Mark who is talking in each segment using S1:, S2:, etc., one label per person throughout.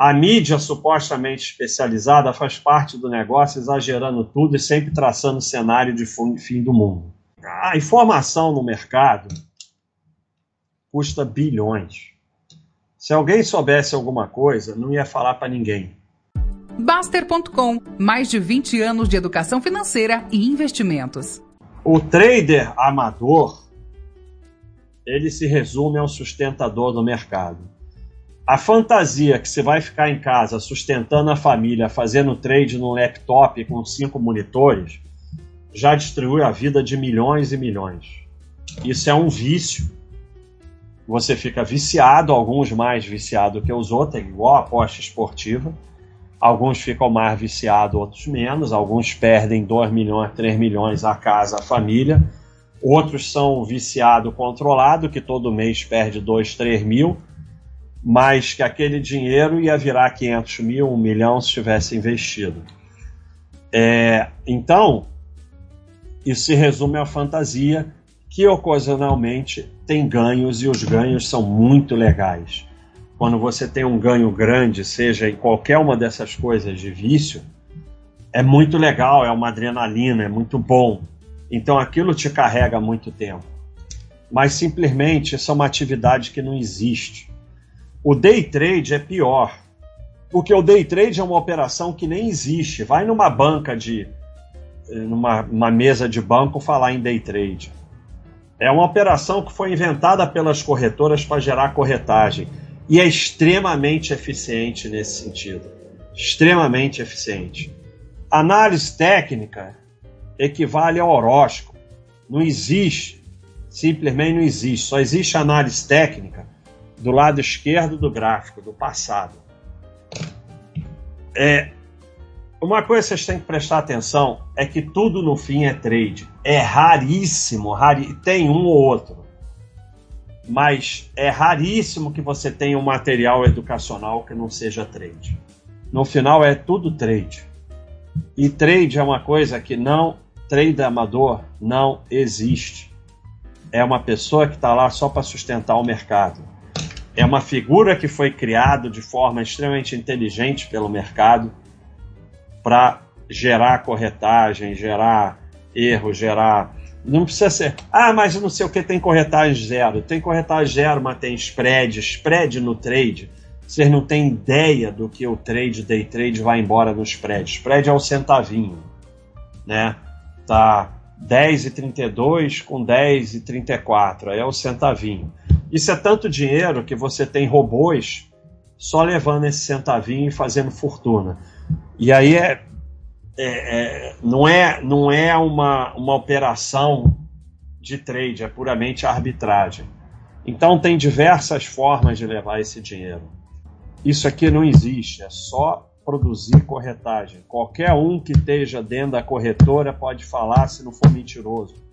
S1: A mídia supostamente especializada faz parte do negócio, exagerando tudo e sempre traçando cenário de fim do mundo. A informação no mercado custa bilhões. Se alguém soubesse alguma coisa, não ia falar para ninguém.
S2: Baster.com mais de 20 anos de educação financeira e investimentos.
S1: O trader amador ele se resume ao sustentador do mercado. A fantasia que você vai ficar em casa sustentando a família, fazendo trade no laptop com cinco monitores, já destruiu a vida de milhões e milhões. Isso é um vício. Você fica viciado, alguns mais viciado que os outros, é igual a aposta esportiva. Alguns ficam mais viciados, outros menos. Alguns perdem 2 milhões, 3 milhões a casa, a família. Outros são viciado controlado, que todo mês perde 2, 3 mil mas que aquele dinheiro ia virar 500 mil, um milhão se tivesse investido. É, então, isso se resume à fantasia que ocasionalmente tem ganhos e os ganhos são muito legais. Quando você tem um ganho grande, seja em qualquer uma dessas coisas de vício, é muito legal, é uma adrenalina, é muito bom. Então aquilo te carrega muito tempo. Mas simplesmente isso é uma atividade que não existe. O day trade é pior, porque o day trade é uma operação que nem existe. Vai numa banca de. numa mesa de banco falar em day trade. É uma operação que foi inventada pelas corretoras para gerar corretagem e é extremamente eficiente nesse sentido. Extremamente eficiente. Análise técnica equivale ao horóscopo. Não existe, simplesmente não existe. Só existe análise técnica do lado esquerdo do gráfico, do passado. É, uma coisa que vocês têm que prestar atenção é que tudo no fim é trade. É raríssimo, rari, tem um ou outro. Mas é raríssimo que você tenha um material educacional que não seja trade. No final é tudo trade. E trade é uma coisa que não, trade amador não existe. É uma pessoa que está lá só para sustentar o mercado é uma figura que foi criada de forma extremamente inteligente pelo mercado para gerar corretagem, gerar erro, gerar. Não precisa ser. Ah, mas não sei o que tem corretagem zero. Tem corretagem zero, mas tem spread. Spread no trade. Vocês não têm ideia do que o trade, day trade, vai embora no spread. Spread é o centavinho. Né? Tá 10,32 com 10,34. Aí é o centavinho. Isso é tanto dinheiro que você tem robôs só levando esse centavinho e fazendo fortuna. E aí é, é, é, não é, não é uma, uma operação de trade, é puramente arbitragem. Então tem diversas formas de levar esse dinheiro. Isso aqui não existe, é só produzir corretagem. Qualquer um que esteja dentro da corretora pode falar se não for mentiroso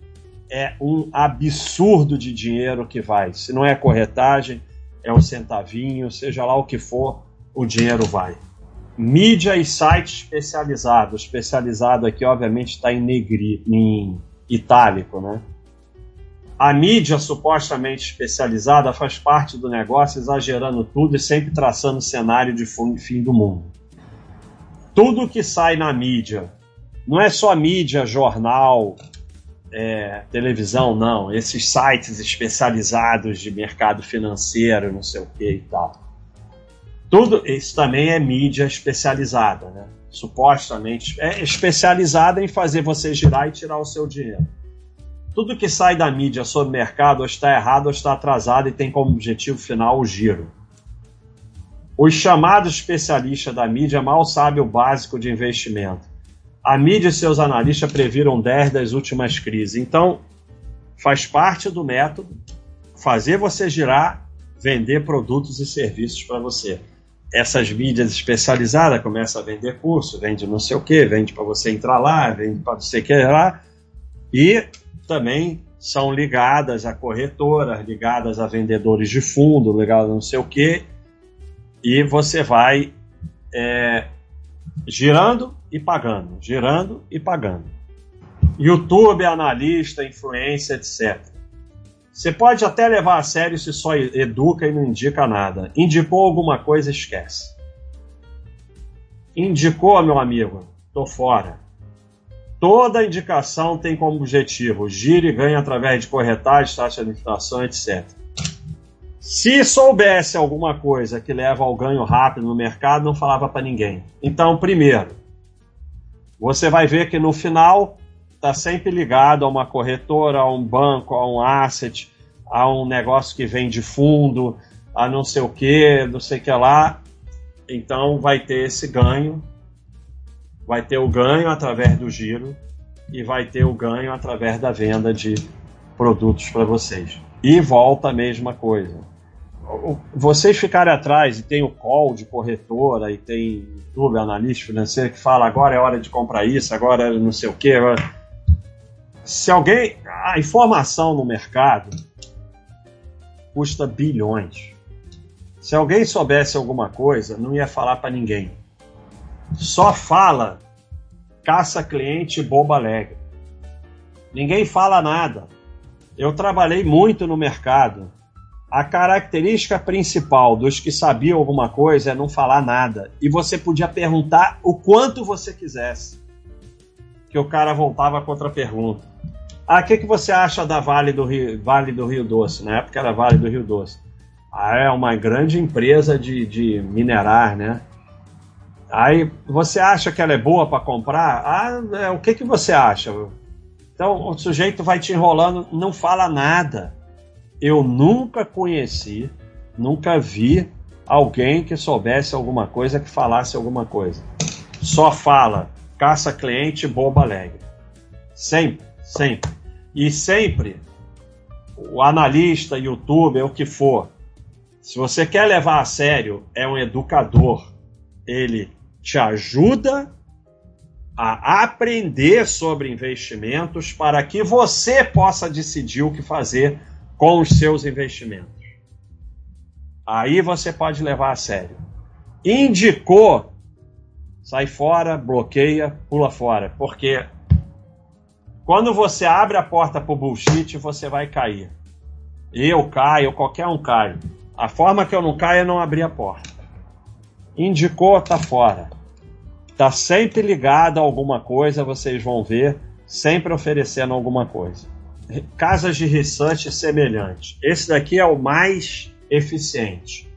S1: é um absurdo de dinheiro que vai. Se não é corretagem, é um centavinho, seja lá o que for, o dinheiro vai. Mídia e site especializado. Especializado aqui, obviamente, está em negri, em itálico, né? A mídia supostamente especializada faz parte do negócio, exagerando tudo e sempre traçando cenário de fim do mundo. Tudo que sai na mídia, não é só mídia, jornal, é, televisão, não. Esses sites especializados de mercado financeiro, não sei o que e tal. Tudo isso também é mídia especializada, né? Supostamente é especializada em fazer você girar e tirar o seu dinheiro. Tudo que sai da mídia sobre mercado ou está errado ou está atrasado e tem como objetivo final o giro. Os chamados especialistas da mídia mal sabem o básico de investimento a mídia e seus analistas previram 10 das últimas crises. Então, faz parte do método fazer você girar, vender produtos e serviços para você. Essas mídias especializadas começam a vender curso, vende não sei o que, vende para você entrar lá, vende para você que lá, e também são ligadas a corretoras, ligadas a vendedores de fundo, ligadas a não sei o que, e você vai é, girando e pagando, girando e pagando. YouTube, analista, influência, etc. Você pode até levar a sério se só educa e não indica nada. Indicou alguma coisa, esquece. Indicou, meu amigo, tô fora. Toda indicação tem como objetivo gire e ganhe através de corretagem, taxa de administração, etc. Se soubesse alguma coisa que leva ao ganho rápido no mercado, não falava para ninguém. Então, primeiro, você vai ver que no final está sempre ligado a uma corretora, a um banco, a um asset, a um negócio que vem de fundo, a não sei o que, não sei o que lá. Então vai ter esse ganho, vai ter o ganho através do giro e vai ter o ganho através da venda de produtos para vocês. E volta a mesma coisa. Vocês ficarem atrás e tem o call de corretora e tem YouTube, analista financeiro que fala agora é hora de comprar isso, agora é não sei o que. Se alguém. A informação no mercado custa bilhões. Se alguém soubesse alguma coisa, não ia falar para ninguém. Só fala caça cliente boba alegre. Ninguém fala nada. Eu trabalhei muito no mercado. A característica principal dos que sabiam alguma coisa é não falar nada. E você podia perguntar o quanto você quisesse. Que o cara voltava com outra pergunta. Ah, o que, que você acha da Vale do Rio, vale do Rio Doce? Na época era Vale do Rio Doce. Ah, é uma grande empresa de, de minerar, né? Aí você acha que ela é boa para comprar? Ah, é, o que, que você acha? Então o sujeito vai te enrolando, não fala nada. Eu nunca conheci, nunca vi alguém que soubesse alguma coisa que falasse alguma coisa. Só fala caça cliente, boba alegre. Sempre, sempre. E sempre o analista, youtuber, o que for, se você quer levar a sério, é um educador. Ele te ajuda a aprender sobre investimentos para que você possa decidir o que fazer com os seus investimentos. Aí você pode levar a sério. Indicou, sai fora, bloqueia, pula fora, porque quando você abre a porta para o bullshit, você vai cair. Eu caio, qualquer um cai. A forma que eu não caio é não abrir a porta. Indicou, tá fora. Tá sempre ligado a alguma coisa, vocês vão ver, sempre oferecendo alguma coisa. Casas de research semelhante. Esse daqui é o mais eficiente.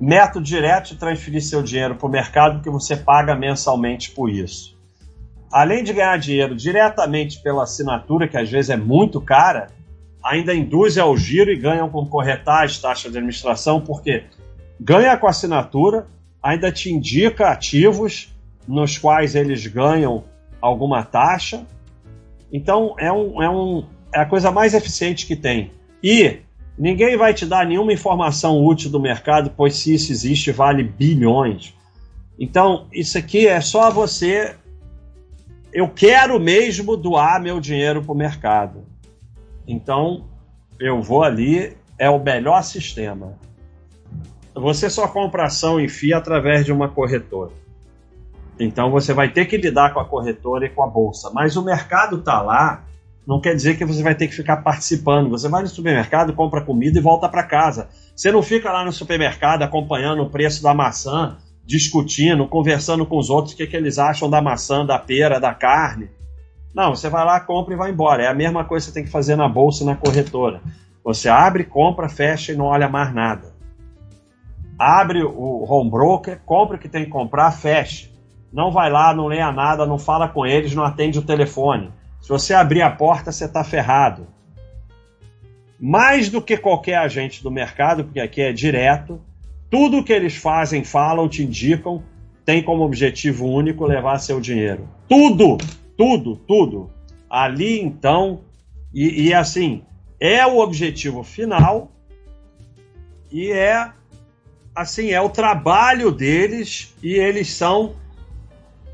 S1: Método direto de transferir seu dinheiro para o mercado que você paga mensalmente por isso. Além de ganhar dinheiro diretamente pela assinatura, que às vezes é muito cara, ainda induz ao giro e ganham com corretagem, taxa de administração, porque ganha com assinatura, ainda te indica ativos nos quais eles ganham alguma taxa. Então é, um, é, um, é a coisa mais eficiente que tem. E ninguém vai te dar nenhuma informação útil do mercado, pois se isso existe, vale bilhões. Então, isso aqui é só você. Eu quero mesmo doar meu dinheiro para o mercado. Então, eu vou ali, é o melhor sistema você só compra ação em FIA através de uma corretora. Então você vai ter que lidar com a corretora e com a bolsa. Mas o mercado está lá, não quer dizer que você vai ter que ficar participando. Você vai no supermercado, compra comida e volta para casa. Você não fica lá no supermercado acompanhando o preço da maçã, discutindo, conversando com os outros o que, que eles acham da maçã, da pera, da carne. Não, você vai lá, compra e vai embora. É a mesma coisa que você tem que fazer na bolsa e na corretora. Você abre, compra, fecha e não olha mais nada abre o home broker, compra o que tem que comprar, fecha. Não vai lá, não leia nada, não fala com eles, não atende o telefone. Se você abrir a porta, você está ferrado. Mais do que qualquer agente do mercado, porque aqui é direto, tudo que eles fazem, falam, te indicam, tem como objetivo único levar seu dinheiro. Tudo, tudo, tudo. Ali então, e, e assim, é o objetivo final e é assim, é o trabalho deles e eles são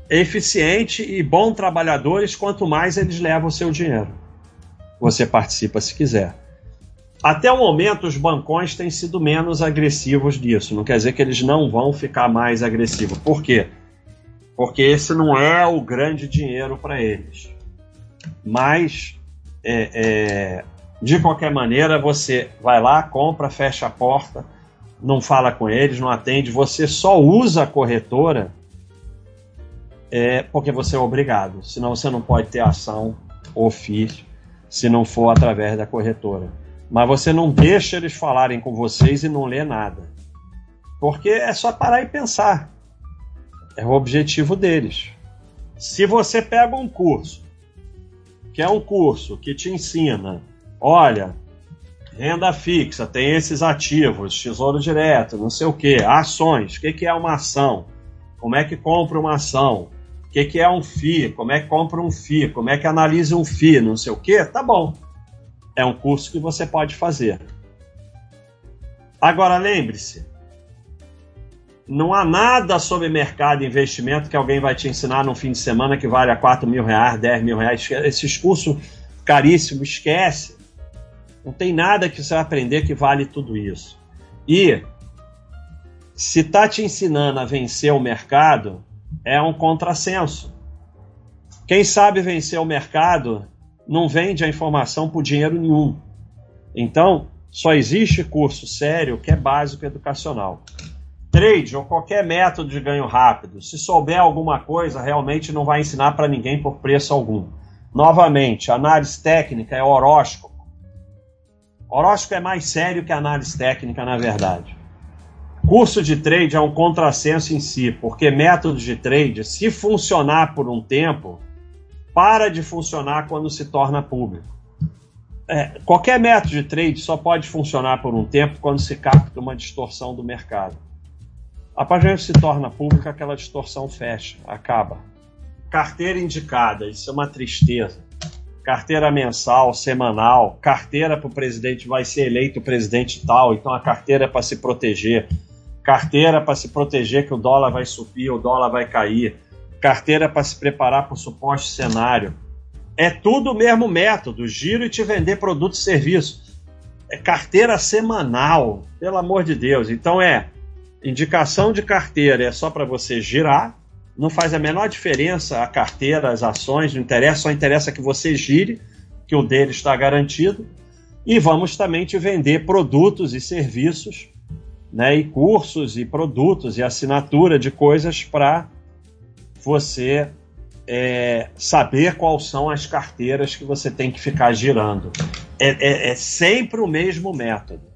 S1: eficientes e bons trabalhadores quanto mais eles levam o seu dinheiro. Você participa se quiser. Até o momento, os bancões têm sido menos agressivos disso. Não quer dizer que eles não vão ficar mais agressivos. Por quê? Porque esse não é o grande dinheiro para eles. Mas, é, é, de qualquer maneira, você vai lá, compra, fecha a porta não fala com eles, não atende, você só usa a corretora é porque você é obrigado, senão você não pode ter ação ofício se não for através da corretora. Mas você não deixa eles falarem com vocês e não lê nada. Porque é só parar e pensar. É o objetivo deles. Se você pega um curso, que é um curso que te ensina, olha, renda fixa, tem esses ativos, tesouro direto, não sei o que, ações, o que, é uma ação, como é que compra uma ação, que, que é um FI, como é que compra um FI, como é que analisa um FI, não sei o que, tá bom. É um curso que você pode fazer. Agora lembre-se, não há nada sobre mercado e investimento que alguém vai te ensinar no fim de semana que vale a 4 mil reais, 10 mil reais. Esses cursos caríssimos, esquece. Não tem nada que você vai aprender que vale tudo isso. E se está te ensinando a vencer o mercado, é um contrassenso. Quem sabe vencer o mercado não vende a informação por dinheiro nenhum. Então, só existe curso sério que é básico educacional trade ou qualquer método de ganho rápido, se souber alguma coisa, realmente não vai ensinar para ninguém por preço algum. Novamente, análise técnica é horóscopo. Horóscopo é mais sério que análise técnica, na verdade. Curso de trade é um contrassenso em si, porque método de trade, se funcionar por um tempo, para de funcionar quando se torna público. É, qualquer método de trade só pode funcionar por um tempo quando se capta uma distorção do mercado. A página se torna pública, aquela distorção fecha, acaba. Carteira indicada, isso é uma tristeza. Carteira mensal, semanal, carteira para o presidente vai ser eleito presidente tal, então a carteira é para se proteger. Carteira para se proteger que o dólar vai subir, o dólar vai cair. Carteira para se preparar para o suposto cenário. É tudo o mesmo método, giro e te vender produto e serviço. É carteira semanal, pelo amor de Deus. Então é Indicação de carteira é só para você girar, não faz a menor diferença a carteira, as ações, não interessa, só interessa que você gire, que o dele está garantido. E vamos também te vender produtos e serviços, né, e cursos e produtos e assinatura de coisas para você é, saber quais são as carteiras que você tem que ficar girando. É, é, é sempre o mesmo método.